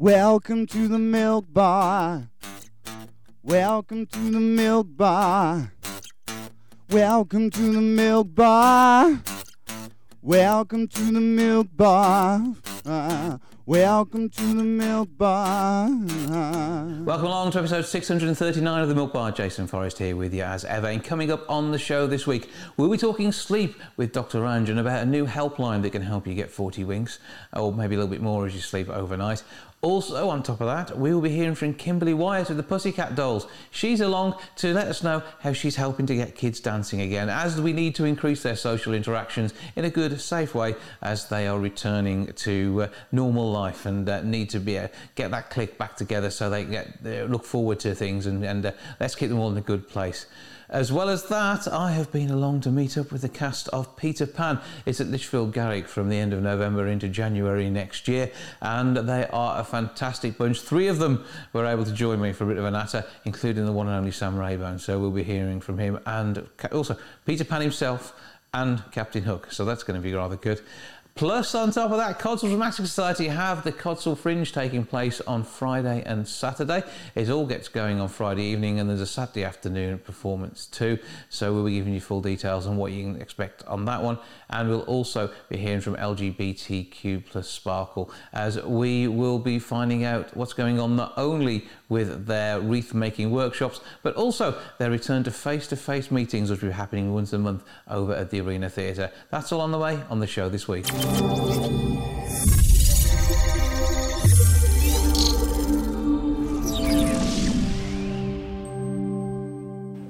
Welcome to the milk bar. Welcome to the milk bar. Welcome to the milk bar. Welcome to the milk bar. Welcome to the milk bar. Welcome along to episode 639 of The Milk Bar. Jason Forrest here with you as ever. And coming up on the show this week, we'll be talking sleep with Dr. Ranjan about a new helpline that can help you get 40 winks, or maybe a little bit more as you sleep overnight. Also, on top of that, we will be hearing from Kimberly Wyatt of the Pussycat Dolls. She's along to let us know how she's helping to get kids dancing again, as we need to increase their social interactions in a good, safe way as they are returning to uh, normal life and uh, need to be uh, get that click back together so they get uh, look forward to things and, and uh, let's keep them all in a good place. As well as that, I have been along to meet up with the cast of Peter Pan. It's at Lichfield Garrick from the end of November into January next year, and they are a fantastic bunch. Three of them were able to join me for a bit of a natter, including the one and only Sam Rabone. So we'll be hearing from him, and also Peter Pan himself and Captain Hook. So that's going to be rather good. Plus, on top of that, Codsall Dramatic Society have the Codsall Fringe taking place on Friday and Saturday. It all gets going on Friday evening, and there's a Saturday afternoon performance too. So we'll be giving you full details on what you can expect on that one, and we'll also be hearing from LGBTQ plus Sparkle as we will be finding out what's going on not only with their wreath making workshops, but also their return to face to face meetings, which will be happening once a month over at the Arena Theatre. That's all on the way on the show this week.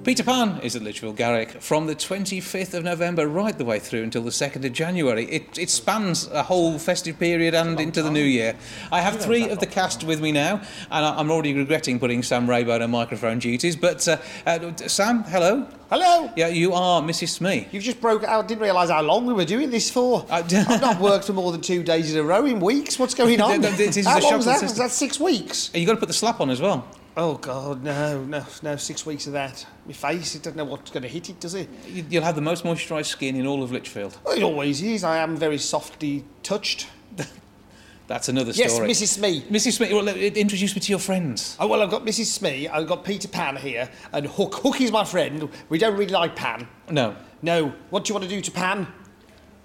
Peter Pan is at Lichfield Garrick from the 25th of November right the way through until the 2nd of January. It, it spans a whole festive period and into the new year. I have three of the cast with me now, and I- I'm already regretting putting Sam Rabone on microphone duties. But uh, uh, Sam, hello. Hello. Yeah, you are Mrs. Smee. You've just broke out. Didn't realise how long we were doing this for. I've not worked for more than two days in a row in weeks. What's going on? Th- th- this is how long was that? system. That's six weeks. You've got to put the slap on as well. Oh God, no, no, no! Six weeks of that. My face, it doesn't know what's going to hit it, does it? You- You'll have the most moisturised skin in all of Lichfield. Well, it always is. I am very softly touched. That's another story. Yes. Mrs. Smee. Mrs. Smith, well, uh, introduce me to your friends. Oh well, I've got Mrs. Smee. I've got Peter Pan here, and Hook. Hook is my friend. We don't really like Pan. No. No. What do you want to do to Pan?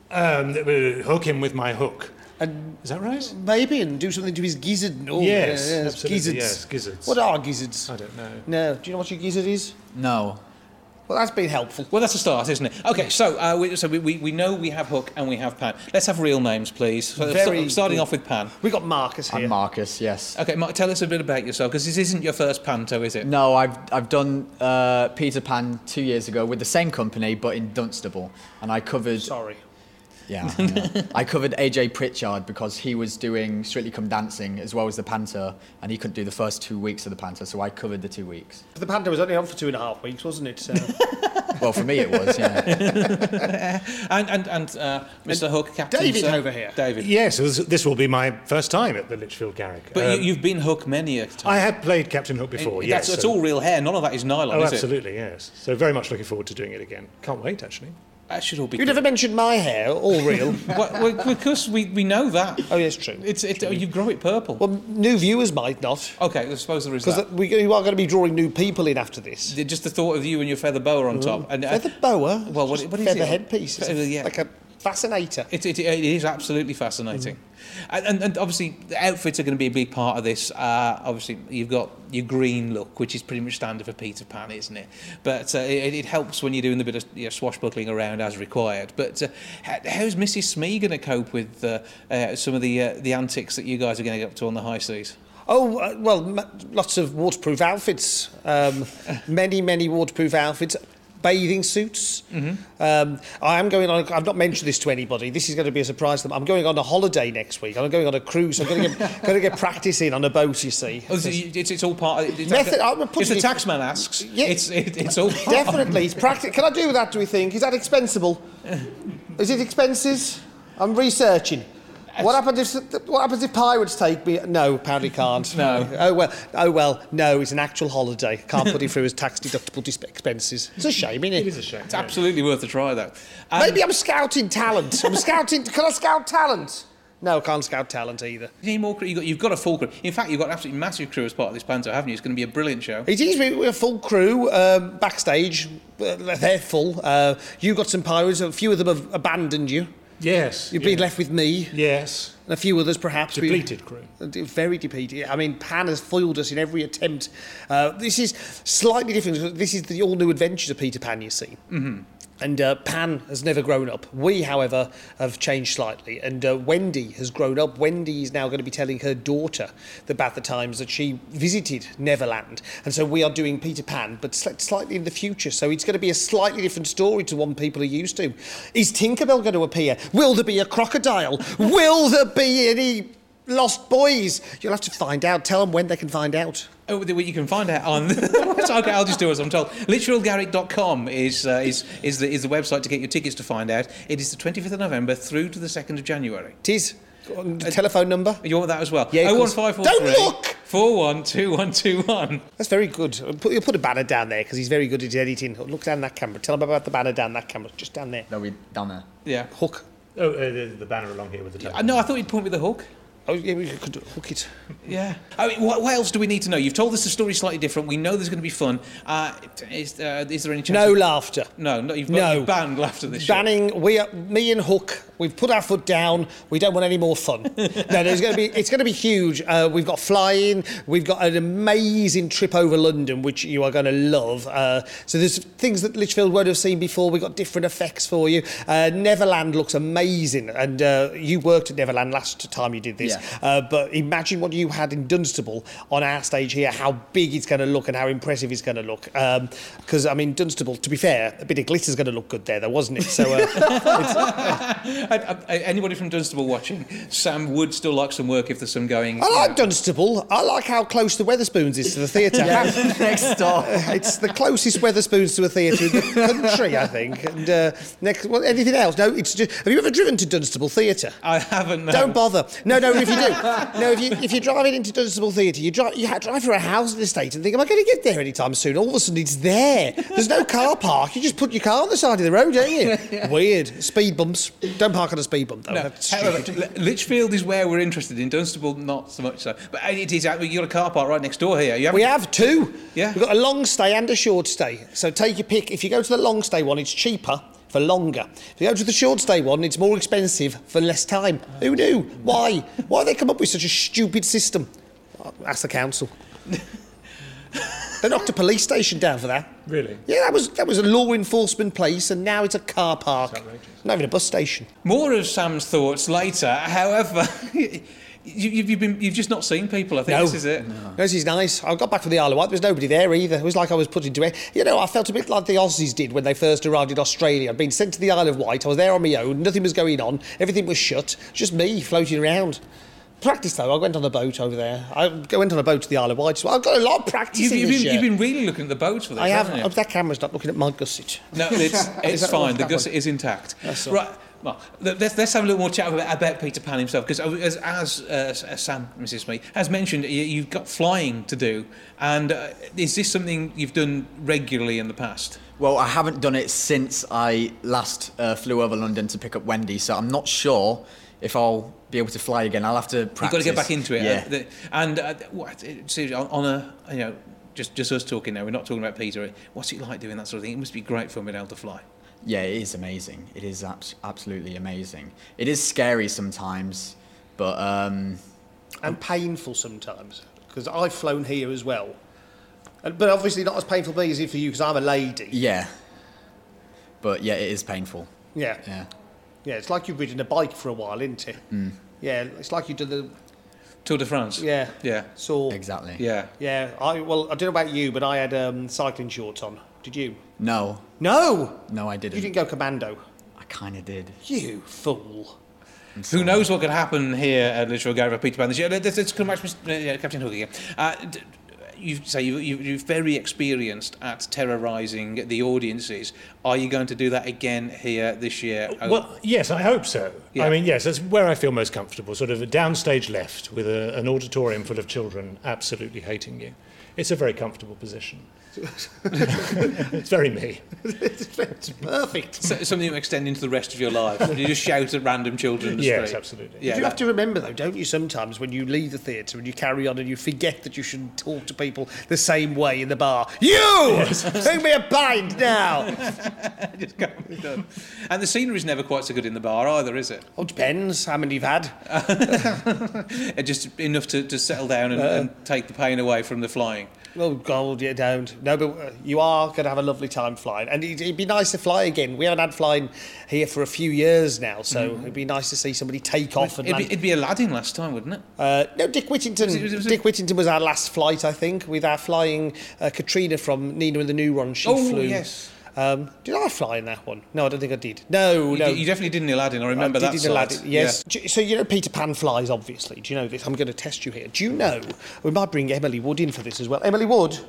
Um, hook him with my hook. And Is that right? maybe and do something to his gizzard. Oh, Yes, yeah, yeah, absolutely, Gizzards. yes, gizzards. What are gizzards? I don't know. No. Do you know what your gizzard is? No. Well, that's been helpful. Well, that's a start, isn't it? Okay, so uh, we, so we, we, we know we have Hook and we have Pan. Let's have real names, please. So, Very st- starting off with Pan. We got Marcus here. I'm Marcus, yes. Okay, Mark, tell us a bit about yourself because this isn't your first panto, is it? No, I've, I've done uh, Peter Pan two years ago with the same company, but in Dunstable. And I covered, Sorry. yeah, I. I covered AJ Pritchard because he was doing Strictly Come Dancing as well as the panto, and he couldn't do the first two weeks of the panto, so I covered the two weeks. The panto was only on for two and a half weeks, wasn't it? So. Well, for me it was, yeah. And and, and uh, Mr. Hook, Captain. David sir? over here. David. Yes, this, this will be my first time at the Lichfield Garrick. But Um, you, you've been Hook many a time. I have played Captain Hook before, That's, yes. it's so- all real hair. None of that is nylon, Oh, is absolutely, yes. So very much looking forward to doing it again. Can't wait, actually. That should all be. you never mentioned my hair, all real. well, well, because we, we know that. oh, yes, true. It's it, you grow it purple. Well, new viewers might not, okay, I suppose there is because that. we, we are going to be drawing new people in after this. Just the thought of you and your feather boa on top. And, uh, Feather boa? Well, what- what is feather it? headpiece. It's Feather, yeah. Like a fascinator. It, it, it is absolutely fascinating. And, and, and obviously, the outfits are going to be a big part of this. Uh, obviously, you've got your green look, which is pretty much standard for Peter Pan, isn't it? But uh, it, it helps when you're doing a bit of you know, swashbuckling around as required. But uh, how, how's Mrs. Smee going to cope with uh, uh, some of the uh, the antics that you guys are going to get up to on the high seas? Oh, well, lots of waterproof outfits. Um, many, many waterproof outfits. Bathing suits. Mm-hmm. Um, I am going on. I've not mentioned this to anybody. This is going to be a surprise to them. I'm going on a holiday next week. I'm going on a cruise. I'm going to get, going to get practice in on a boat. You see. Oh, so it's, it's all part of it. Method- I'm If the taxman asks, Yeah. it's, it, it's all part Definitely, it's practice. Can I do that? Do we think is that expensible? Is it expenses? I'm researching. What happens if what happens if pirates take me? No, apparently can't. No. Oh well. Oh well. No, it's an actual holiday. Can't put it through as tax deductible expenses. It's a shame, isn't it? It is a shame. It's absolutely worth a try, though. Um, Maybe I'm scouting talent. I'm scouting. Can I scout talent? No, I can't scout talent either. You need more crew. You've got, you've got a full crew. In fact, you've got an absolutely massive crew as part of this panto, haven't you? It's going to be a brilliant show. It is. we- We're a full crew um, backstage. They're full. Uh, you got some pirates. A few of them have abandoned you. Yes. You've yeah. been left with me Yes. and a few others, perhaps. Depleted crew. Uh, Very depleted. I mean, Pan has foiled us in every attempt. Uh, this is slightly different. This is the all new adventures of Peter Pan, you see. Mm-hmm. And uh, Pan has never grown up. We, however, have changed slightly. And uh, Wendy has grown up. Wendy is now going to be telling her daughter about the times that she visited Neverland. And so we are doing Peter Pan, but slightly in the future. So it's going to be a slightly different story to one people are used to. Is Tinkerbell going to appear? Will there be a crocodile? Will there be any Lost Boys. You'll have to find out. Tell them when they can find out. Oh, well, you can find out on. okay, I'll just do as I'm told. Lichfieldgarrick.com is uh, is is the is the website to get your tickets to find out. It is the 25th of November through to the 2nd of January. It is. Go on, the telephone number. You want that as well? Yeah, of course. 01543 Don't look! 412121. That's very good. I'll put, you'll put a banner down there because he's very good at editing. Look down that camera. Tell him about the banner down that camera. Just down there. No, we down there. Yeah. Hook. Oh, uh, the, the banner along here with the Uh, no, I thought you'd point with the hook. Oh, yeah, we could hook it. Yeah. I mean, what, what else do we need to know? You've told us the story slightly different. We know there's going to be fun. Uh, is, uh, is there any chance? No laughter. No, no. You've, No. you've banned laughter this show. Banning. We, are, me and Hook. We've put our foot down. We don't want any more fun. no, there's going to be. It's going to be huge. Uh, we've got flying. We've got an amazing trip over London, which you are going to love. Uh, so there's things that Lichfield won't have seen before. We've got different effects for you. Uh, Neverland looks amazing, and uh, you worked at Neverland last time you did this. Yeah. Uh, but imagine what you had in Dunstable on our stage here. How big it's going to look and how impressive it's going to look. Because I mean, Dunstable. To be fair, a bit of glitter's going to look good there, though, wasn't it? So. Uh, I, I, anybody from Dunstable watching, Sam would still like some work if there's some going. I you like know. Dunstable. I like how close the Wetherspoons is to the theatre. Next door. it's the closest Wetherspoons to a theatre in the country, I think. And uh, next, well, anything else? No, it's just. Have you ever driven to Dunstable Theatre? I haven't. No. Don't bother. No, no. If you do, no. If you if you're driving into Dunstable Theatre, you drive you drive for a housing estate and think, am I going to get there anytime soon? All of a sudden, it's there. There's no car park. You just put your car on the side of the road, don't you? Weird. Speed bumps. Don't park on a speed bump though. No. That's However, stupid. Li- Lichfield is where we're interested in. Dunstable, not so much so. But it is. uh, You got a car park right next door here. You We have two. Yeah. We've got a long stay and a short stay. So take your pick. If you go to the long stay one, it's cheaper for longer. If you go to the short stay one, it's more expensive for less time. Who knew? Why? Why have they come up with such a stupid system? Ask the council. they knocked a police station down for that. Really? Yeah, that was that was a law enforcement place, and now it's a car park. outrageous. Not even a bus station. More of Sam's thoughts later. However, you, you've, you've, been, you've just not seen people. I think No. this is it. No, this is nice. I got back from the Isle of Wight. There was nobody there either. It was like I was put into it. You know, I felt a bit like the Aussies did when they first arrived in Australia. I'd been sent to the Isle of Wight. I was there on my own. Nothing was going on. Everything was shut. Just me floating around. Practice though. I went on a boat over there. I went on a boat to the Isle of Wight. So I've got a lot of practice You've, you've, been, you've been really looking at the boats for this. I have. haven't you? oh, that camera's not looking at my gusset. No, it's, it's that fine. The gusset one? is intact. That's all. right. Well, let- let's, let's have a little more chat about, about Peter Pan himself, because as, as, uh, as Sam, Mrs. Smith, has mentioned, you, you've got flying to do, and uh, is this something you've done regularly in the past? Well, I haven't done it since I last uh, flew over London to pick up Wendy, so I'm not sure if I'll be able to fly again. I'll have to practice. You've got to get back into it. Yeah. Uh, the- and uh, what, uh, seriously, on, a, you know, just, just us talking now, we're not talking about Peter. What's it like doing that sort of thing? It must be great for able to fly. Yeah, it is amazing. It is abs- absolutely amazing. It is scary sometimes, but um, and painful sometimes because I've flown here as well. And- But obviously not as painful for me as it for you because I'm a lady. yeah. But yeah, it is painful. Yeah. Yeah. Yeah, it's like you've ridden a bike for a while, isn't it? Yeah, it's like you did the Tour de France. yeah Yeah. So Exactly. Yeah. yeah, I well I don't know about you, but I had um, cycling shorts on. Did you? No, No, no, I didn't. you didn't go commando. I kind of did. You fool! Who knows what could happen here at Lichfield Garrick for Peter Pan this year? Let's, let's come back to Mr. uh, yeah, Captain Hook again. Uh, d- you say you, you, you're very experienced at terrorising the audiences. Are you going to do that again here this year? Oh, Well, yes, I hope so. Yeah. I mean, yes, that's where I feel most comfortable. Sort of a downstage left with a, an auditorium full of children absolutely hating you. It's a very comfortable position. it's very me. it's perfect. So, something you extend into the rest of your life. You just shout at random children Yes, street. absolutely. Yeah, you that- have to remember, though, don't you, sometimes when you leave the theatre and you carry on and you forget that you shouldn't talk to people the same way in the bar. You! Bring me a pint now! just can't be done. And the scenery's never quite so good in the bar either, is it? Oh, depends how many you've had. Uh, Just enough to, to settle down and, and take the pain away from the flying. Oh, God, yeah, don't. No, but uh, you are going to have a lovely time flying. And it'd, it'd be nice to fly again. We haven't had flying here for a few years now, so it'd be nice to see somebody take off and It'd be, land. it'd be Aladdin last time, wouldn't it? Uh, no, Dick Whittington. Was it- was it- Dick Whittington was our last flight, I think, with our flying uh, Katrina from Nina and the Neurons. She Oh, flew. yes. Um, did I fly in that one? No, I don't think I did. No, You, no. you definitely did in Aladdin. I remember I did that. in sight. Aladdin, Yes. Do- So you know Peter Pan flies, obviously. Do you know this? I'm going to test you here. Do you know? We might bring Emily Wood in for this as well. Emily Wood,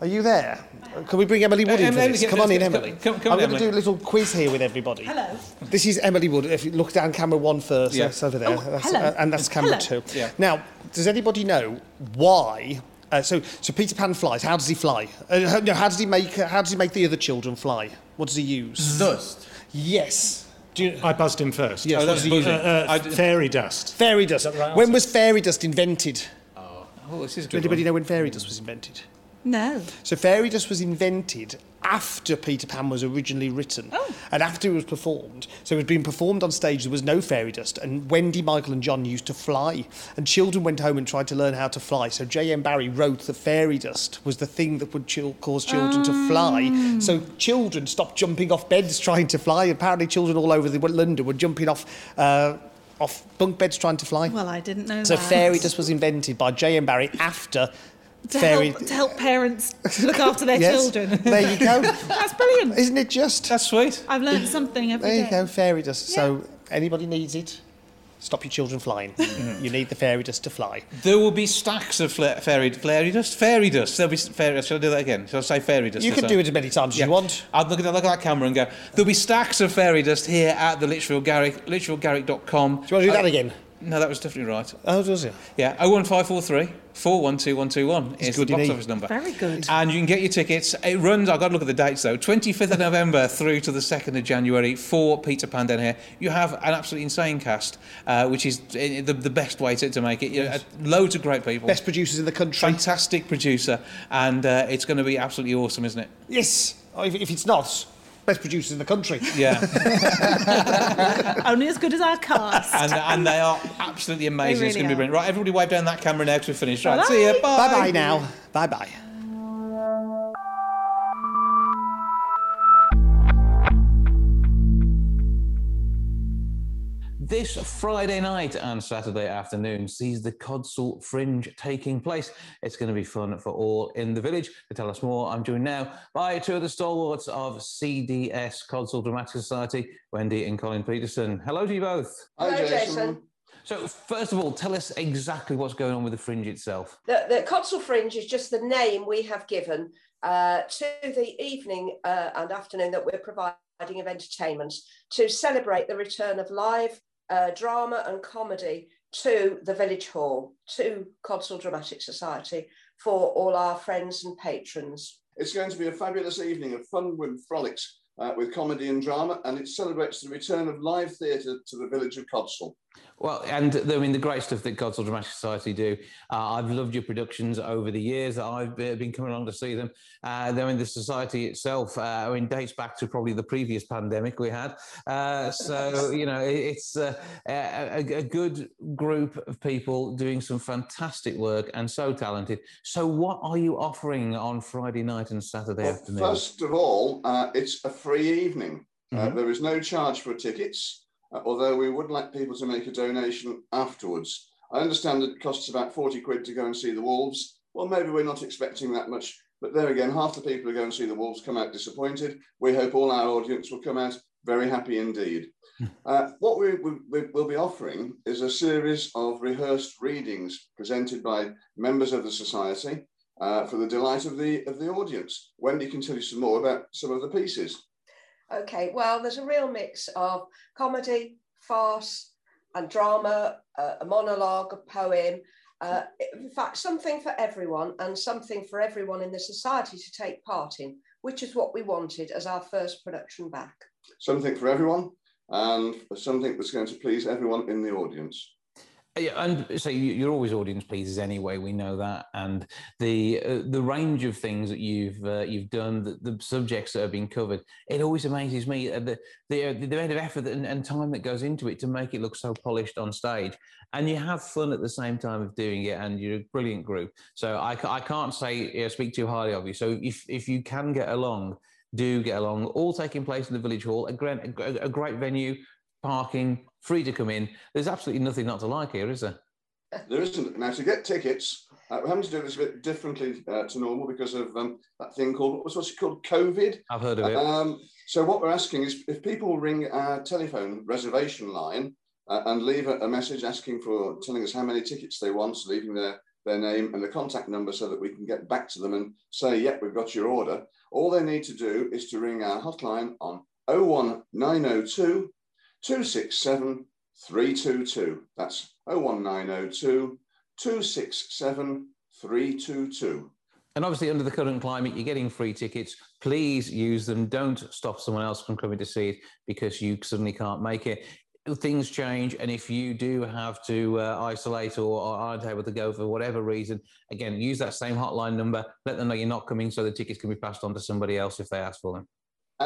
are you there? Can we bring Emily Wood Uh, in for this? Come on in, Emily. come- come- come I'm going to do a little quiz here with everybody. Hello. This is Emily Wood. If you look down camera one first, Yeah. that's over there. Oh, That's- hello. uh, and that's camera Hello. two. Yeah. Now, does anybody know why? Uh, so, so Peter Pan flies. How does he fly? Uh, how, no, how does he make? How does he make the other children fly? What does he use? Dust. Yes. Do you, I buzzed him first. Yes, Oh, that's what buzzing. Uh, uh, I d- fairy dust. Fairy dust. right when was fairy dust invented? Oh, this is a Does good. anybody one. know when fairy dust was invented? No. So fairy dust was invented after Peter Pan was originally written Oh. and after it was performed. So it was being performed on stage. There was no fairy dust, and Wendy, Michael, and John used to fly. And children went home and tried to learn how to fly. So J.M. Barrie wrote that fairy dust was the thing that would cause children to fly. So children stopped jumping off beds trying to fly. Apparently, children all over the, London were jumping off. Uh, off bunk beds trying to fly. Well, I didn't know So that. fairy dust was invented by J.M. Barrie after to fairy. help, to help parents look after their Yes. children. There you go. That's brilliant. Isn't it just? That's sweet. I've learned something every There day. you go, fairy dust. So anybody needs it, stop your children flying. Mm-hmm. you need the fairy dust to fly. There will be stacks of fla- fairy, fairy dust. Fairy dust. There'll be fairy dust. Shall I do that again? Shall I say fairy dust? You can time? do it as many times as you want. I'll look at, look at that camera and go, there'll be stacks of fairy dust here at the Lichfield Garrick, lichfieldgarrick.com. Do you want to do that uh, again? No, that was definitely right. Oh, does it? Yeah, 01543 412121 is the good box indeed. office number. Very good. And you can get your tickets. It runs, I've got to look at the dates though, 25th of November through to the 2nd of January for Peter Pan down here. You have an absolutely insane cast, uh, which is uh, the, the best way to, to make it. You know, uh, loads of great people. Best producers in the country. Fantastic producer, and uh, it's going to be absolutely awesome, isn't it? Yes. Oh, if, if it's not, best producers in the country. Yeah, Only as good as our cast. and, and they are absolutely amazing. They it's going to be brilliant. Right, everybody wave down that camera now because we're finished. Right, Bye-bye. see you. Bye. Bye bye now. Bye bye This Friday night and Saturday afternoon sees the Codsall Fringe taking place. It's going to be fun for all in the village. To tell us more, I'm joined now by two of the stalwarts of CDS Codsall Dramatic Society, Wendy and Colin Peterson. Hello to you both. Hello, Jason. So, first of all, tell us exactly what's going on with the Fringe itself. The, the Codsall Fringe is just the name we have given uh, to the evening uh, and afternoon that we're providing of entertainment to celebrate the return of live uh, drama and comedy to the Village Hall, to Codsall Dramatic Society for all our friends and patrons. It's going to be a fabulous evening of fun with frolics uh, with comedy and drama, and it celebrates the return of live theatre to the village of Codsall. Well, and I mean the great stuff that Codsall Dramatic Society do. Uh, I've loved your productions over the years that I've been coming along to see them. Uh, I mean the society itself. Uh, I mean dates back to probably the previous pandemic we had. Uh, so you know it's uh, a, a, good group of people doing some fantastic work and so talented. So what are you offering on Friday night and Saturday Well, afternoon? first of all, uh, it's a free evening. Uh, Mhm. there is no charge for tickets, uh, although we would like people to make a donation afterwards. I understand that it costs about 40 quid to go and see the Wolves. Well, maybe we're not expecting that much, but there again, half the people who go and see the Wolves come out disappointed. We hope all our audience will come out very happy indeed. Uh, what we, we, we will be offering is a series of rehearsed readings presented by members of the society uh, for the delight of the of the audience. Wendy can tell you some more about some of the pieces. Okay, well, there's a real mix of comedy, farce, and drama, uh, a monologue, a poem, Uh, in fact, something for everyone and something for everyone in the society to take part in, which is what we wanted as our first production back. Something for everyone and something that's going to please everyone in the audience. Yeah, and so you- you're always audience pleasers anyway. We know that, and the uh, the range of things that you've uh, you've done, the, the subjects that have been covered, it always amazes me uh, the the, uh, the amount of effort and, and time that goes into it to make it look so polished on stage, and you have fun at the same time of doing it, and you're a brilliant group. So I, I can't say you know, speak too highly of you. So if if you can get along, do get along. All taking place in the village hall, a great a great venue, parking, free to come in. There's absolutely nothing not to like here, is there? There isn't. Now, to get tickets, uh, we're having to do this a bit differently uh, to normal because of um, that thing called, what was what's it called, COVID? I've heard of it. Um, so what we're asking is if people ring our telephone reservation line uh, and leave a, a message asking for telling us how many tickets they want, leaving their, their name and the contact number so that we can get back to them and say, yep, we've got your order. All they need to do is to ring our hotline on 01902 267 322. That's 01902 267 322. And obviously, under the current climate, you're getting free tickets. Please use them. Don't stop someone else from coming to see it because you suddenly can't make it. Things change, and if you do have to uh, isolate or, or aren't able to go for whatever reason, again, use that same hotline number. Let them know you're not coming, so the tickets can be passed on to somebody else if they ask for them.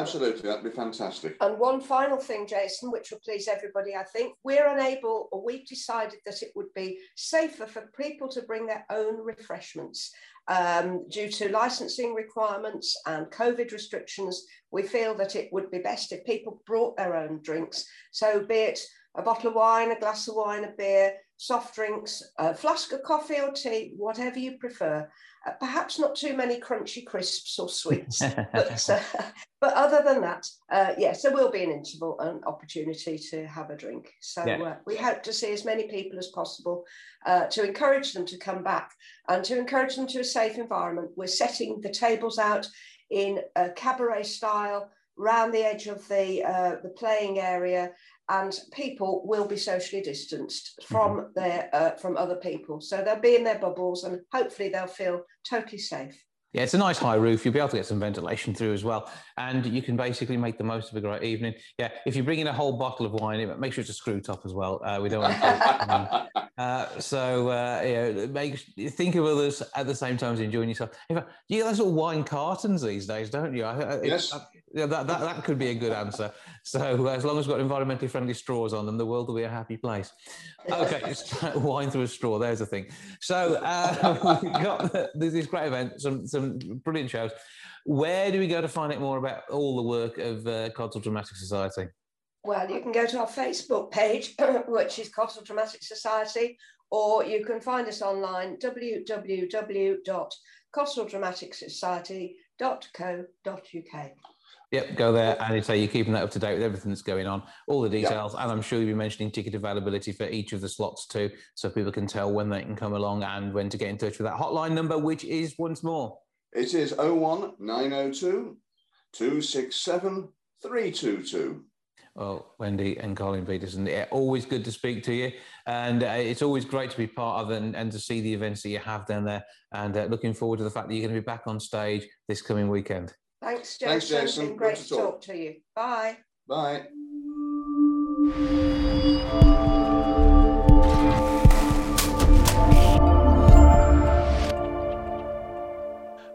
Absolutely, that'd be fantastic. And one final thing, Jason, which will please everybody, I think, we're unable, or we've decided that it would be safer for people to bring their own refreshments. Um, due to licensing requirements and COVID restrictions, we feel that it would be best if people brought their own drinks. So, be it a bottle of wine, a glass of wine, a beer, soft drinks, a flask of coffee or tea, whatever you prefer. Uh, perhaps not too many crunchy crisps or sweets, but, uh, but other than that, uh, yes, there will be an interval and opportunity to have a drink. So Yeah. uh, we hope to see as many people as possible uh, to encourage them to come back and to encourage them to a safe environment. We're setting the tables out in a cabaret style round the edge of the uh, the playing area and people will be socially distanced from their uh, from other people so they'll be in their bubbles and hopefully they'll feel totally safe Yeah, it's a nice high roof. You'll be able to get some ventilation through as well. And you can basically make the most of a great evening. Yeah, if you bring in a whole bottle of wine, make sure it's a screw top as well. Uh, we don't want to. uh, so, uh, yeah, make, think of others at the same time as enjoying yourself. In fact, you get those little wine cartons these days, don't you? I, I, Yes. Yeah, that, that, that could be a good answer. So, uh, as long as we've got environmentally friendly straws on them, the world will be a happy place. Okay, wine through a straw. There's the thing. So, uh, we've got this great event, some some brilliant shows. Where do we go to find out more about all the work of uh, Codsall Dramatic Society? Well, you can go to our Facebook page, which is Codsall Dramatic Society, or you can find us online www.codsalldramaticsociety.co.uk. Yep, go there. And say you're keeping that up to date with everything that's going on, all the details, and I'm sure you'll be mentioning ticket availability for each of the slots too, so people can tell when they can come along and when to get in touch with that hotline number, which is once more. It is 01902 267 322. Oh, Wendy and Colin Peterson, yeah, always good to speak to you, and uh, it's always great to be part of and, and to see the events that you have down there, and uh, looking forward to the fact that you're going to be back on stage this coming weekend. Thanks, Jason. Thanks, Jason. Been Good great to to talk. talk to you. Bye. Bye.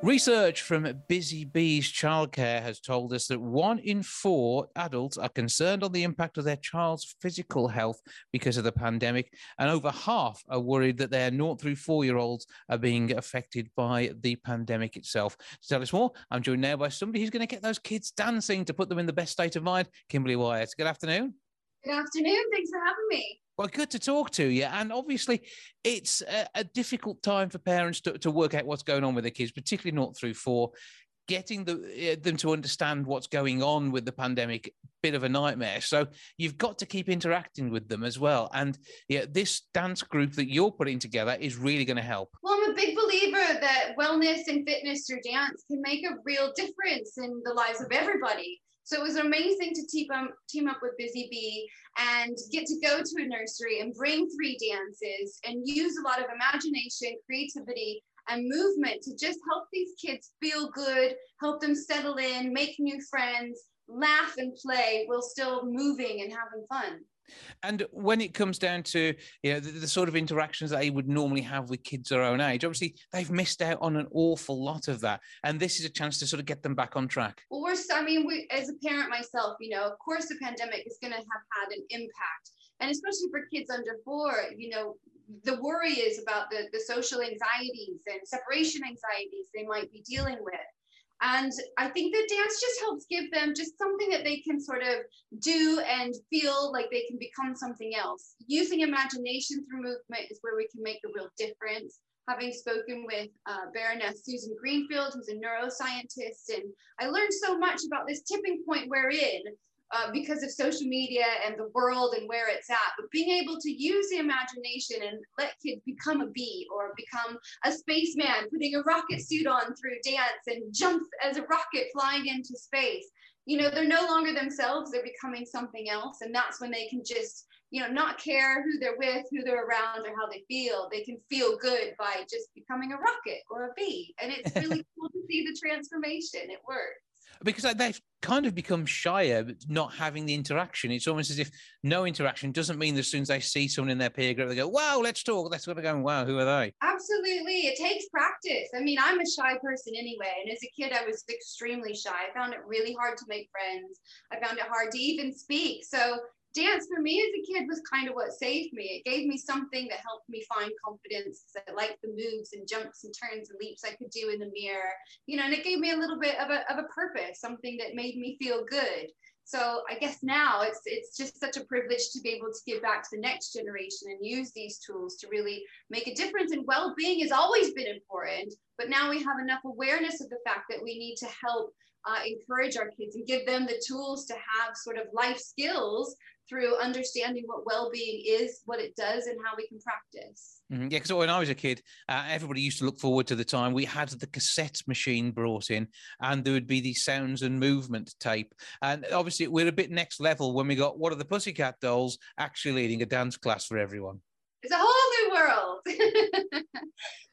Research from Busy Bees Childcare has told us that one in four adults are concerned on the impact of their child's physical health because of the pandemic, and over half are worried that their 0 through 4 year olds are being affected by the pandemic itself. To tell us more, I'm joined now by somebody who's going to get those kids dancing to put them in the best state of mind, Kimberly Wyatt. Good afternoon. Good afternoon. Thanks for having me. Well, good to talk to you. And obviously, it's a, a difficult time for parents to, to work out what's going on with their kids, particularly not through four. Getting the, uh, them to understand what's going on with the pandemic, bit of a nightmare. So you've got to keep interacting with them as well. And yeah, this dance group that you're putting together is really going to help. Well, I'm a big believer that wellness and fitness through dance can make a real difference in the lives of everybody. So it was amazing to team up, team up with Busy Bee and get to go to a nursery and bring three dances and use a lot of imagination, creativity, and movement to just help these kids feel good, help them settle in, make new friends, laugh and play while still moving and having fun. And when it comes down to you know the, the, sort of interactions that they would normally have with kids their own age, obviously they've missed out on an awful lot of that. And this is a chance to sort of get them back on track. Well, we're I mean, we, as a parent myself, you know, of course the pandemic is going to have had an impact, and especially for kids under four, you know, the worry is about the the social anxieties and separation anxieties they might be dealing with. And I think that dance just helps give them just something that they can sort of do and feel like they can become something else. Using imagination through movement is where we can make a real difference. Having spoken with uh, Baroness Susan Greenfield, who's a neuroscientist, and I learned so much about this tipping point we're in uh, because of social media and the world and where it's at. But being able to use the imagination and let kids become a bee or become a spaceman, putting a rocket suit on through dance and jump as a rocket flying into space. You know, they're no longer themselves, they're becoming something else. And that's when they can just, you know, not care who they're with, who they're around, or how they feel. They can feel good by just becoming a rocket or a bee. And it's really cool to see the transformation. It works because they've kind of become shyer not having the interaction. It's almost as if no interaction doesn't mean that as soon as they see someone in their peer group, they go, wow, let's talk. That's what they're going, wow, who are they? Absolutely. It takes practice. I mean, I'm a shy person anyway. And as a kid, I was extremely shy. I found it really hard to make friends. I found it hard to even speak. So dance for me as a kid was kind of what saved me. It gave me something that helped me find confidence. I liked the moves and jumps and turns and leaps I could do in the mirror, you know, and it gave me a little bit of a, of a purpose, something that made me feel good. So I guess now it's it's just such a privilege to be able to give back to the next generation and use these tools to really make a difference. And well-being has always been important, but now we have enough awareness of the fact that we need to help uh, encourage our kids and give them the tools to have sort of life skills through understanding what well-being is, what it does, and how we can practice. Mm-hmm. Yeah, because when I was a kid, uh, everybody used to look forward to the time we had the cassette machine brought in, and there would be the sounds and movement tape. And obviously, we're a bit next level when we got what are the Pussycat Dolls actually leading a dance class for everyone. It's a whole new world.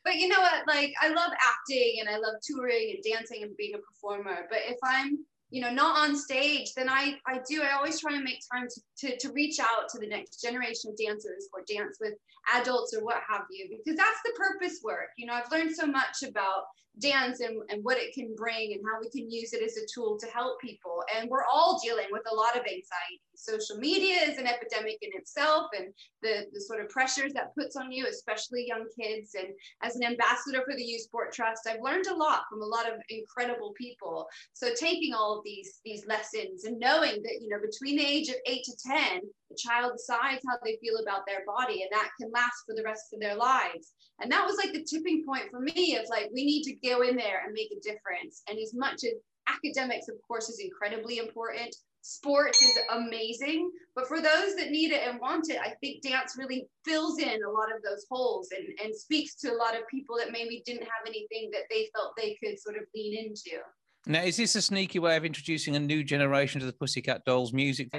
but you know what? Like, I love acting and I love touring and dancing and being a performer. But if I'm you know not on stage then i i do i always try to make time to, to, to reach out to the next generation of dancers or dance with adults or what have you because that's the purpose work you know i've learned so much about dance and, and what it can bring and how we can use it as a tool to help people. And we're all dealing with a lot of anxiety. Social media is an epidemic in itself and the, the sort of pressures that puts on you especially young kids. And as an ambassador for the youth sport trust i've learned a lot from a lot of incredible people. So taking all of these these lessons and knowing that you know between the age of 8 to 10 the child decides how they feel about their body and that can last for the rest of their lives. And that was like the tipping point for me of like we need to go in there and make a difference. And as much as academics of course is incredibly important sports is amazing. But for those that need it and want it i think dance really fills in a lot of those holes and, and speaks to a lot of people that maybe didn't have anything that they felt they could sort of lean into. Now is this a sneaky way of introducing a new generation to the pussycat dolls music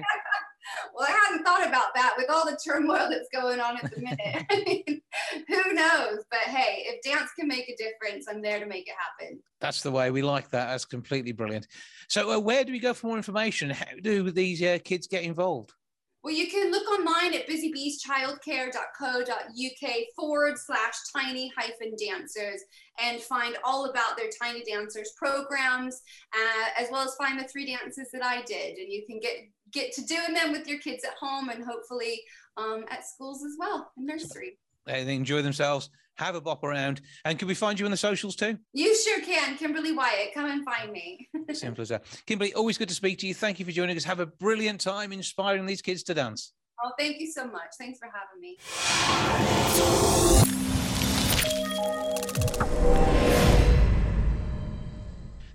well, I hadn't thought about that with all the turmoil that's going on at the minute. I mean, who knows? But hey, if dance can make a difference, I'm there to make it happen. That's the way we like that. That's completely brilliant. So, uh, where do we go for more information? How do these uh, kids get involved? Well, you can look online at busybeeschildcare.co.uk forward slash tiny hyphen dancers and find all about their tiny dancers programs, uh, as well as find the three dances that I did. And you can get get to doing them with your kids at home and hopefully um, at schools as well in nursery. They enjoy themselves, have a bop around. And can we find you on the socials too? You sure can. Kimberly Wyatt, come and find me. Simple as that. Kimberly, always good to speak to you. Thank you for joining us. Have a brilliant time inspiring these kids to dance. Oh, thank you so much. Thanks for having me.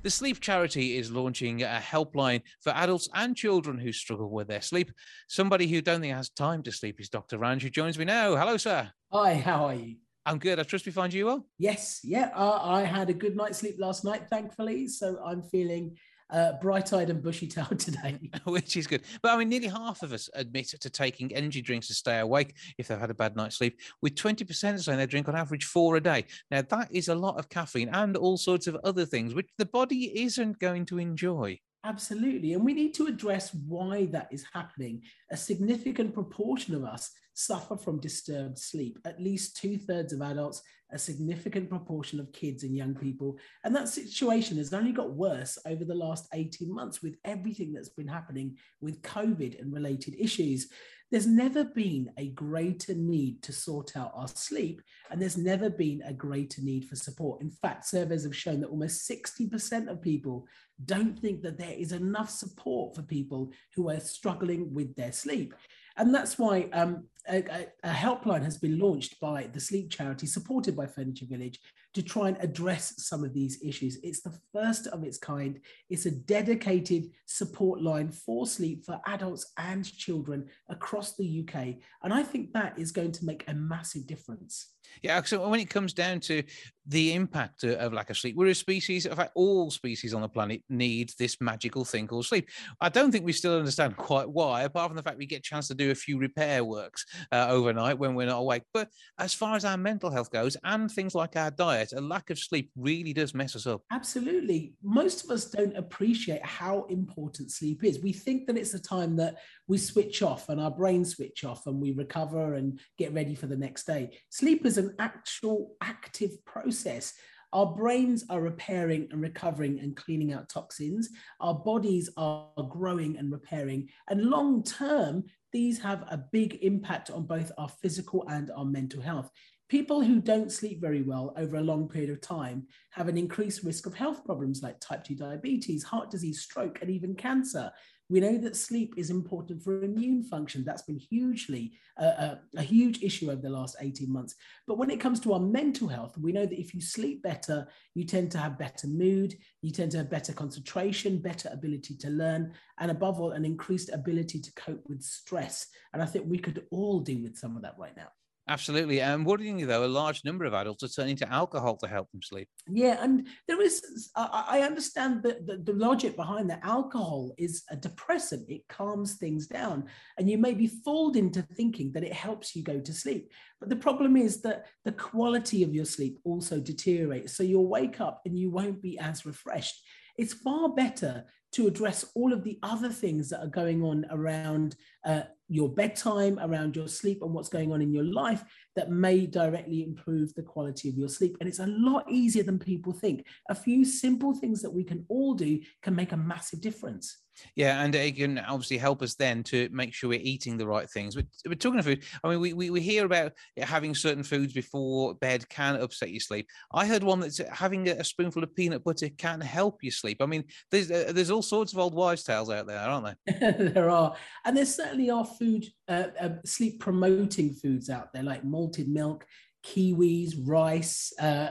The Sleep Charity is launching a helpline for adults and children who struggle with their sleep. Somebody who don't think has time to sleep is Dr. Ranj, who joins me now. Hello, sir. Hi, how are you? I'm good. I trust we find you well. Yes, yeah. Uh, I had a good night's sleep last night, thankfully. So I'm feeling uh, bright-eyed and bushy-tailed today. which is good. But I mean, nearly half of us admit to taking energy drinks to stay awake if they've had a bad night's sleep, with 20% saying they drink on average four a day. Now, that is a lot of caffeine and all sorts of other things, which the body isn't going to enjoy. Absolutely. And we need to address why that is happening. A significant proportion of us suffer from disturbed sleep, at least two thirds of adults, a significant proportion of kids and young people. And that situation has only got worse over the last 18 months with everything that's been happening with COVID and related issues. There's never been a greater need to sort out our sleep, and there's never been a greater need for support. In fact, surveys have shown that almost 60% of people don't think that there is enough support for people who are struggling with their sleep. And that's why um, a, a, helpline has been launched by the sleep charity, supported by Furniture Village, to try and address some of these issues. It's the first of its kind. It's a dedicated support line for sleep for adults and children across the UK. And I think that is going to make a massive difference. Yeah, so when it comes down to the impact of lack of sleep, we're a species, in fact, all species on the planet need this magical thing called sleep. I don't think we still understand quite why, apart from the fact we get a chance to do a few repair works uh, overnight when we're not awake. But as far as our mental health goes and things like our diet, a lack of sleep really does mess us up. Absolutely. Most of us don't appreciate how important sleep is. We think that it's the time that we switch off and our brains switch off and we recover and get ready for the next day. Sleep is an actual active process. Our brains are repairing and recovering and cleaning out toxins. Our bodies are growing and repairing. And long term, these have a big impact on both our physical and our mental health. People who don't sleep very well over a long period of time have an increased risk of health problems like type 2 diabetes, heart disease, stroke, and even cancer. We know that sleep is important for immune function. That's been hugely uh, uh, a huge issue over the last 18 months. But when it comes to our mental health, we know that if you sleep better, you tend to have better mood, you tend to have better concentration, better ability to learn, and above all, an increased ability to cope with stress. And I think we could all do with some of that right now. Absolutely. And worryingly, though, a large number of adults are turning to alcohol to help them sleep. Yeah. And there is, I understand that the, the, logic behind that. Alcohol is a depressant, it calms things down. And you may be fooled into thinking that it helps you go to sleep. But the problem is that the quality of your sleep also deteriorates. So you'll wake up and you won't be as refreshed. It's far better to address all of the other things that are going on around uh, your bedtime, around your sleep, and what's going on in your life that may directly improve the quality of your sleep. And it's a lot easier than people think. A few simple things that we can all do can make a massive difference. Yeah, and it can obviously help us then to make sure we're eating the right things. But we're talking of food. I mean, we, we, we hear about having certain foods before bed can upset your sleep. I heard one that's having a spoonful of peanut butter can help you sleep. I mean, there's uh, there's all sorts of old wives' tales out there, aren't there? there are, and there certainly are food uh, uh, sleep promoting foods out there like malted milk, kiwis, rice. Uh,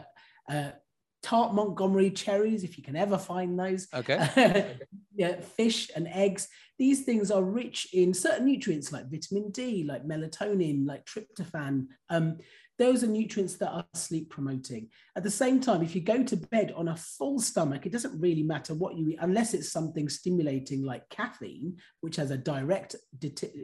uh tart Montmorency cherries, if you can ever find those. Okay. yeah, fish and eggs. These things are rich in certain nutrients like vitamin D, like melatonin, like tryptophan. Um, those are nutrients that are sleep promoting. At the same time, if you go to bed on a full stomach, it doesn't really matter what you eat, unless it's something stimulating like caffeine, which has a direct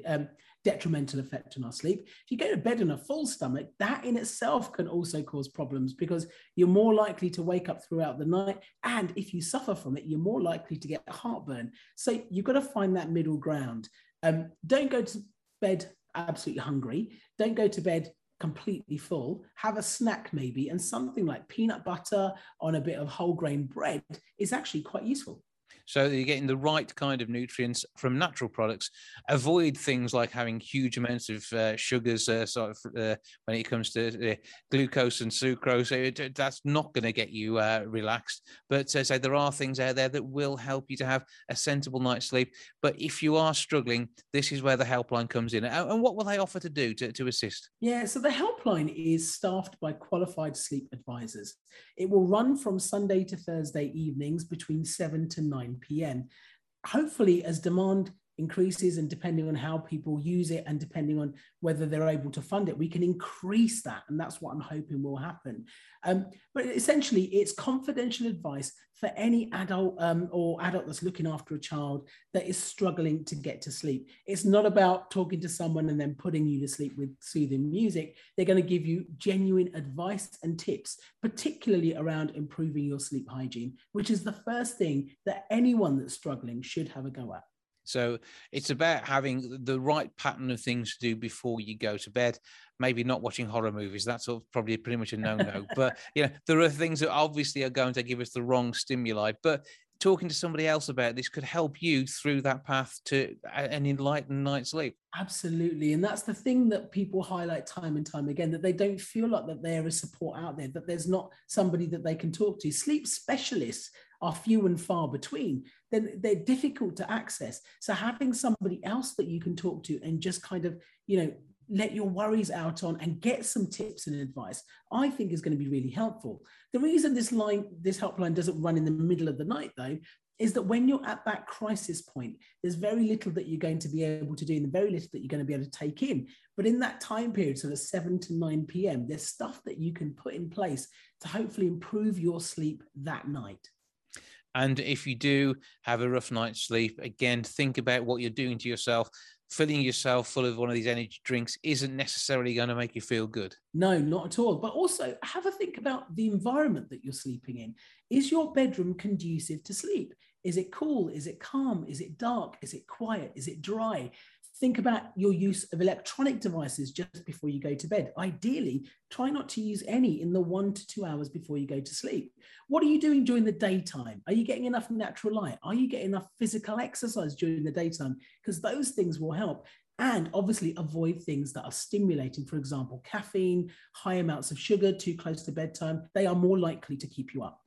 um, detrimental effect on our sleep. If you go to bed on a full stomach, that in itself can also cause problems because you're more likely to wake up throughout the night. And if you suffer from it, you're more likely to get heartburn. So you've got to find that middle ground. Um, don't go to bed absolutely hungry. Don't go to bed completely full, have a snack maybe, and something like peanut butter on a bit of whole grain bread is actually quite useful. So you're getting the right kind of nutrients from natural products. Avoid things like having huge amounts of uh, sugars, uh, sort of uh, when it comes to uh, glucose and sucrose. It, that's not going to get you uh, relaxed. But say there are things out there that will help you to have a sensible night's sleep. But if you are struggling, this is where the helpline comes in. And what will they offer to do to, to assist? Yeah, so the helpline is staffed by qualified sleep advisors. It will run from Sunday to Thursday evenings between 7 to 9 p.m. Hopefully, as demand increases and depending on how people use it and depending on whether they're able to fund it, we can increase that. And that's what I'm hoping will happen. Um, but essentially, it's confidential advice for any adult um, or adult that's looking after a child that is struggling to get to sleep. It's not about talking to someone and then putting you to sleep with soothing music. They're going to give you genuine advice and tips, particularly around improving your sleep hygiene, which is the first thing that anyone that's struggling should have a go at. So it's about having the right pattern of things to do before you go to bed. Maybe not watching horror movies. That's probably pretty much a no-no. but you know, there are things that obviously are going to give us the wrong stimuli. But talking to somebody else about this could help you through that path to an enlightened night's sleep. Absolutely. And that's the thing that people highlight time and time again that they don't feel like that there is support out there, that there's not somebody that they can talk to. Sleep specialists are few and far between, then they're difficult to access. So having somebody else that you can talk to and just kind of, you know, let your worries out on and get some tips and advice, I think is going to be really helpful. The reason this line, this helpline doesn't run in the middle of the night though, is that when you're at that crisis point, there's very little that you're going to be able to do and very little that you're going to be able to take in. But in that time period, so the 7 to 9 p.m., there's stuff that you can put in place to hopefully improve your sleep that night. And if you do have a rough night's sleep, again, think about what you're doing to yourself. Filling yourself full of one of these energy drinks isn't necessarily going to make you feel good. No, not at all. But also have a think about the environment that you're sleeping in. Is your bedroom conducive to sleep? Is it cool? Is it calm? Is it dark? Is it quiet? Is it dry? Think about your use of electronic devices just before you go to bed. Ideally, try not to use any in the one to two hours before you go to sleep. What are you doing during the daytime? Are you getting enough natural light? Are you getting enough physical exercise during the daytime? Because those things will help. And obviously, avoid things that are stimulating, for example, caffeine, high amounts of sugar too close to bedtime. They are more likely to keep you up.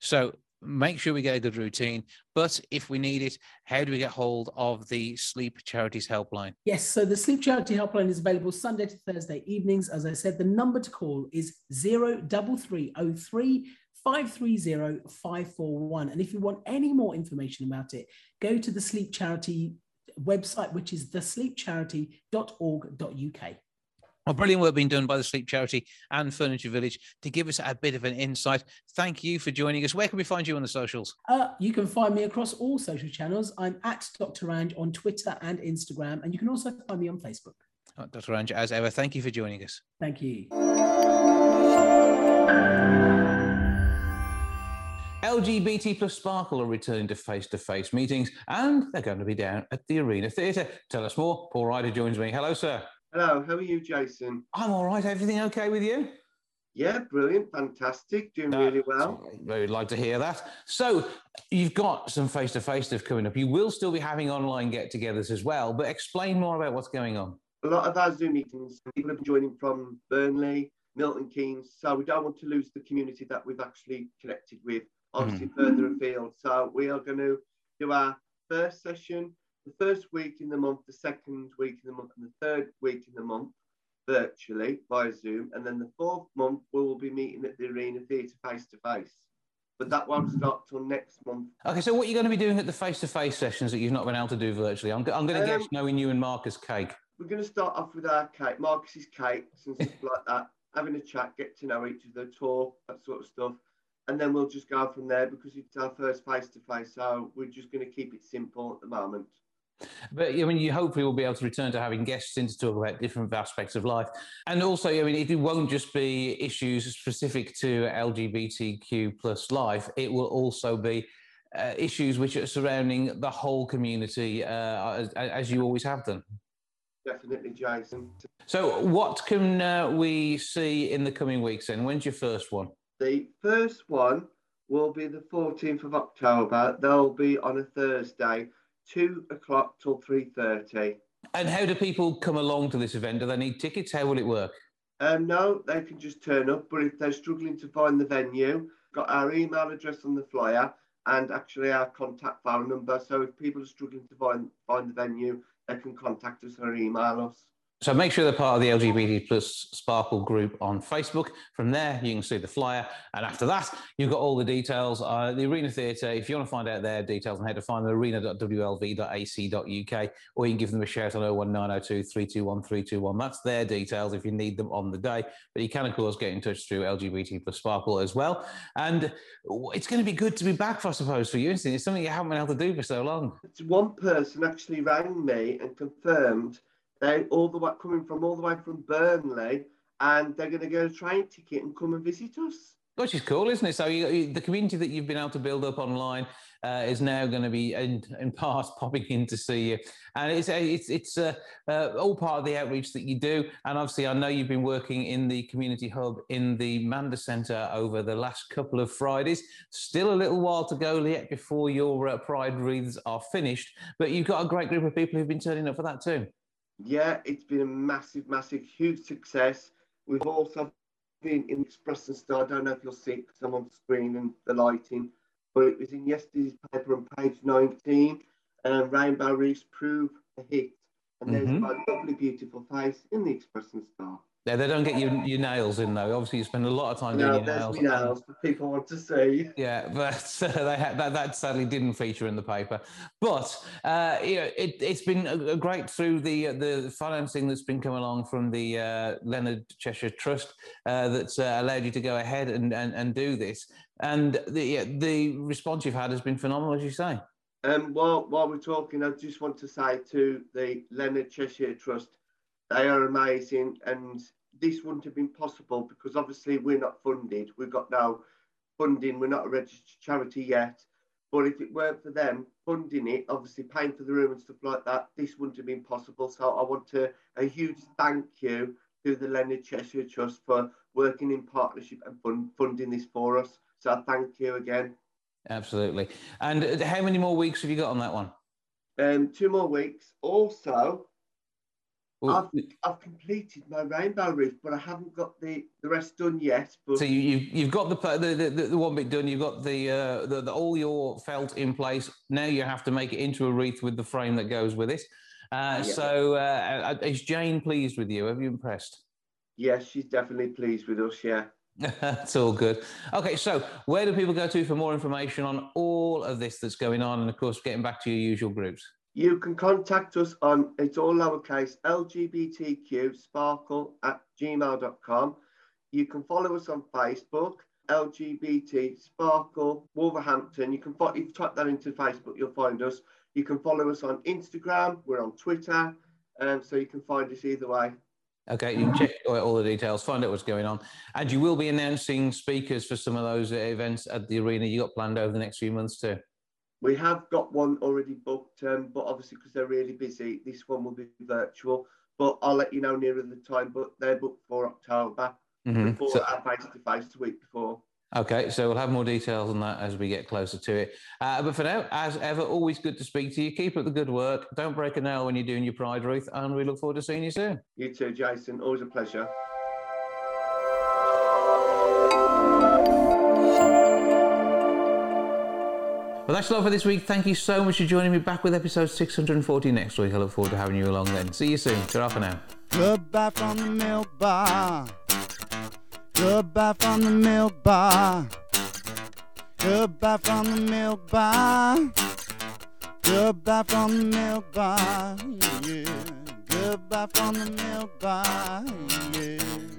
So, make sure we get a good routine. But if we need it, how do we get hold of the Sleep Charity's helpline? Yes, so the Sleep Charity helpline is available Sunday to Thursday evenings. As I said, the number to call is 03303 530 541. And if you want any more information about it, go to the Sleep Charity website, which is thesleepcharity.org.uk. Well, brilliant work being done by the Sleep Charity and Furniture Village to give us a bit of an insight. Thank you for joining us. Where can we find you on the socials? Uh, you can find me across all social channels. I'm at Dr. Ranj on Twitter and Instagram, and you can also find me on Facebook. Oh, Dr. Ranj, as ever, thank you for joining us. Thank you. LGBT plus Sparkle are returning to face-to-face meetings, and they're going to be down at the Arena Theatre. Tell us more. Paul Ryder joins me. Hello, sir. Hello, how are you, Jason? I'm all right. Everything okay with you? Yeah, brilliant, fantastic, doing really well. Very like to hear that. So, you've got some face to face stuff coming up. You will still be having online get togethers as well, but explain more about what's going on. A lot of our Zoom meetings, people have been joining from Burnley, Milton Keynes, so we don't want to lose the community that we've actually connected with, obviously mm. further afield. So, we are going to do our first session the first week in the month, the second week in the month, and the third week in the month virtually via Zoom. And then the fourth month, we will be meeting at the Arena Theatre face to face. But that won't start till next month. Okay, so what are you going to be doing at the face to face sessions that you've not been able to do virtually? I'm, I'm going to um, guess knowing you and Marcus cake. We're going to start off with our cake, Marcus's cakes and stuff like that, having a chat, get to know each other, talk, that sort of stuff. And then we'll just go from there because it's our first face to face. So we're just going to keep it simple at the moment. But I mean, you hopefully will be able to return to having guests in to talk about different aspects of life, and also, I mean, it won't just be issues specific to LGBTQ plus life. It will also be uh, issues which are surrounding the whole community, uh, as, as, you always have done. Definitely, Jason. So, what can uh, we see in the coming weeks? Then, when's your first one? The first one will be the 14th of October. They'll be on a Thursday two o'clock till three thirty. And how do people come along to this event? Do they need tickets? How will it work? Um, no, they can just turn up. But if they're struggling to find the venue, got our email address on the flyer and actually our contact phone number. So if people are struggling to find find the venue, they can contact us or email us. So make sure they're part of the LGBT plus Sparkle group on Facebook. From there, you can see the flyer. And after that, you've got all the details. Uh, the Arena Theatre, if you want to find out their details on how to find them, arena.wlv.ac.uk, or you can give them a shout on 01902 321 321. That's their details if you need them on the day. But you can, of course, get in touch through LGBT plus Sparkle as well. And it's going to be good to be back, I suppose, for you. It's something you haven't been able to do for so long. One person actually rang me and confirmed they all the way coming from all the way from Burnley, and they're going to get a train ticket and come and visit us. Which is cool, isn't it? So you, the community that you've been able to build up online uh, is now going to be in, in part popping in to see you, and it's it's it's uh, uh, all part of the outreach that you do. And obviously, I know you've been working in the community hub in the Mander Centre over the last couple of Fridays. Still a little while to go yet before your uh, Pride wreaths are finished, but you've got a great group of people who've been turning up for that too. Yeah, it's been a massive, massive, huge success. We've also been in Express and Star. I don't know if you'll see it because I'm on screen and the lighting, but it was in yesterday's paper on page 19. Um, Rainbow Reefs prove a hit. And there's mm-hmm. a lovely, beautiful face in the Express and Star. Yeah, they don't get your, your nails in though. Obviously, you spend a lot of time no, doing your nails. nails people want to see. Yeah, but uh, that, that sadly didn't feature in the paper. But uh, you know, it, has been a, a great through the uh, the financing that's been coming along from the uh, Leonard Cheshire Trust uh, that's uh, allowed you to go ahead and, and, and do this. And the yeah, the response you've had has been phenomenal, as you say. Um, while while we're talking, I just want to say to the Leonard Cheshire Trust, they are amazing and this wouldn't have been possible because obviously we're not funded. We've got no funding. We're not a registered charity yet. But if it weren't for them funding it, obviously paying for the room and stuff like that, this wouldn't have been possible. So I want to a huge thank you to the Leonard Cheshire Trust for working in partnership and fund, funding this for us. So thank you again. Absolutely. And how many more weeks have you got on that one? Um, two more weeks. Also, I've, I've completed my rainbow reef, but I haven't got the, the rest done yet. But so you, you've you've got the the, the, the one bit done. You've got the, uh, the, the all your felt in place. Now you have to make it into a wreath with the frame that goes with it. Uh, yeah. So uh, is Jane pleased with you? Have you impressed? Yes, she's definitely pleased with us. Yeah. That's all good. Okay, so where do people go to for more information on all of this that's going on, and of course, getting back to your usual groups? You can contact us on, it's all lowercase, LGBTQ sparkle at gmail.com. You can follow us on Facebook, LGBT Sparkle Wolverhampton. You can if you type that into Facebook, you'll find us. You can follow us on Instagram. We're on Twitter, um, so you can find us either way. Okay, you can check all the details, find out what's going on, and you will be announcing speakers for some of those events at the arena you got planned over the next few months too. We have got one already booked, um, but obviously because they're really busy, this one will be virtual. But I'll let you know nearer the time. But they're booked for October, mm-hmm. before so, our face to face the week before. Okay, so we'll have more details on that as we get closer to it. Uh, but for now, as ever, always good to speak to you. Keep up the good work. Don't break a nail when you're doing your Pride, Ruth, and we look forward to seeing you soon. You too, Jason. Always a pleasure. Well, that's all for this week. Thank you so much for joining me back with episode 640 next week. I look forward to having you along then. See you soon. Ta for now. Goodbye from the milk bar. Goodbye from the milk bar. Goodbye from the milk bar. Goodbye from the milk bar. Yeah. Goodbye from the milk bar. Yeah.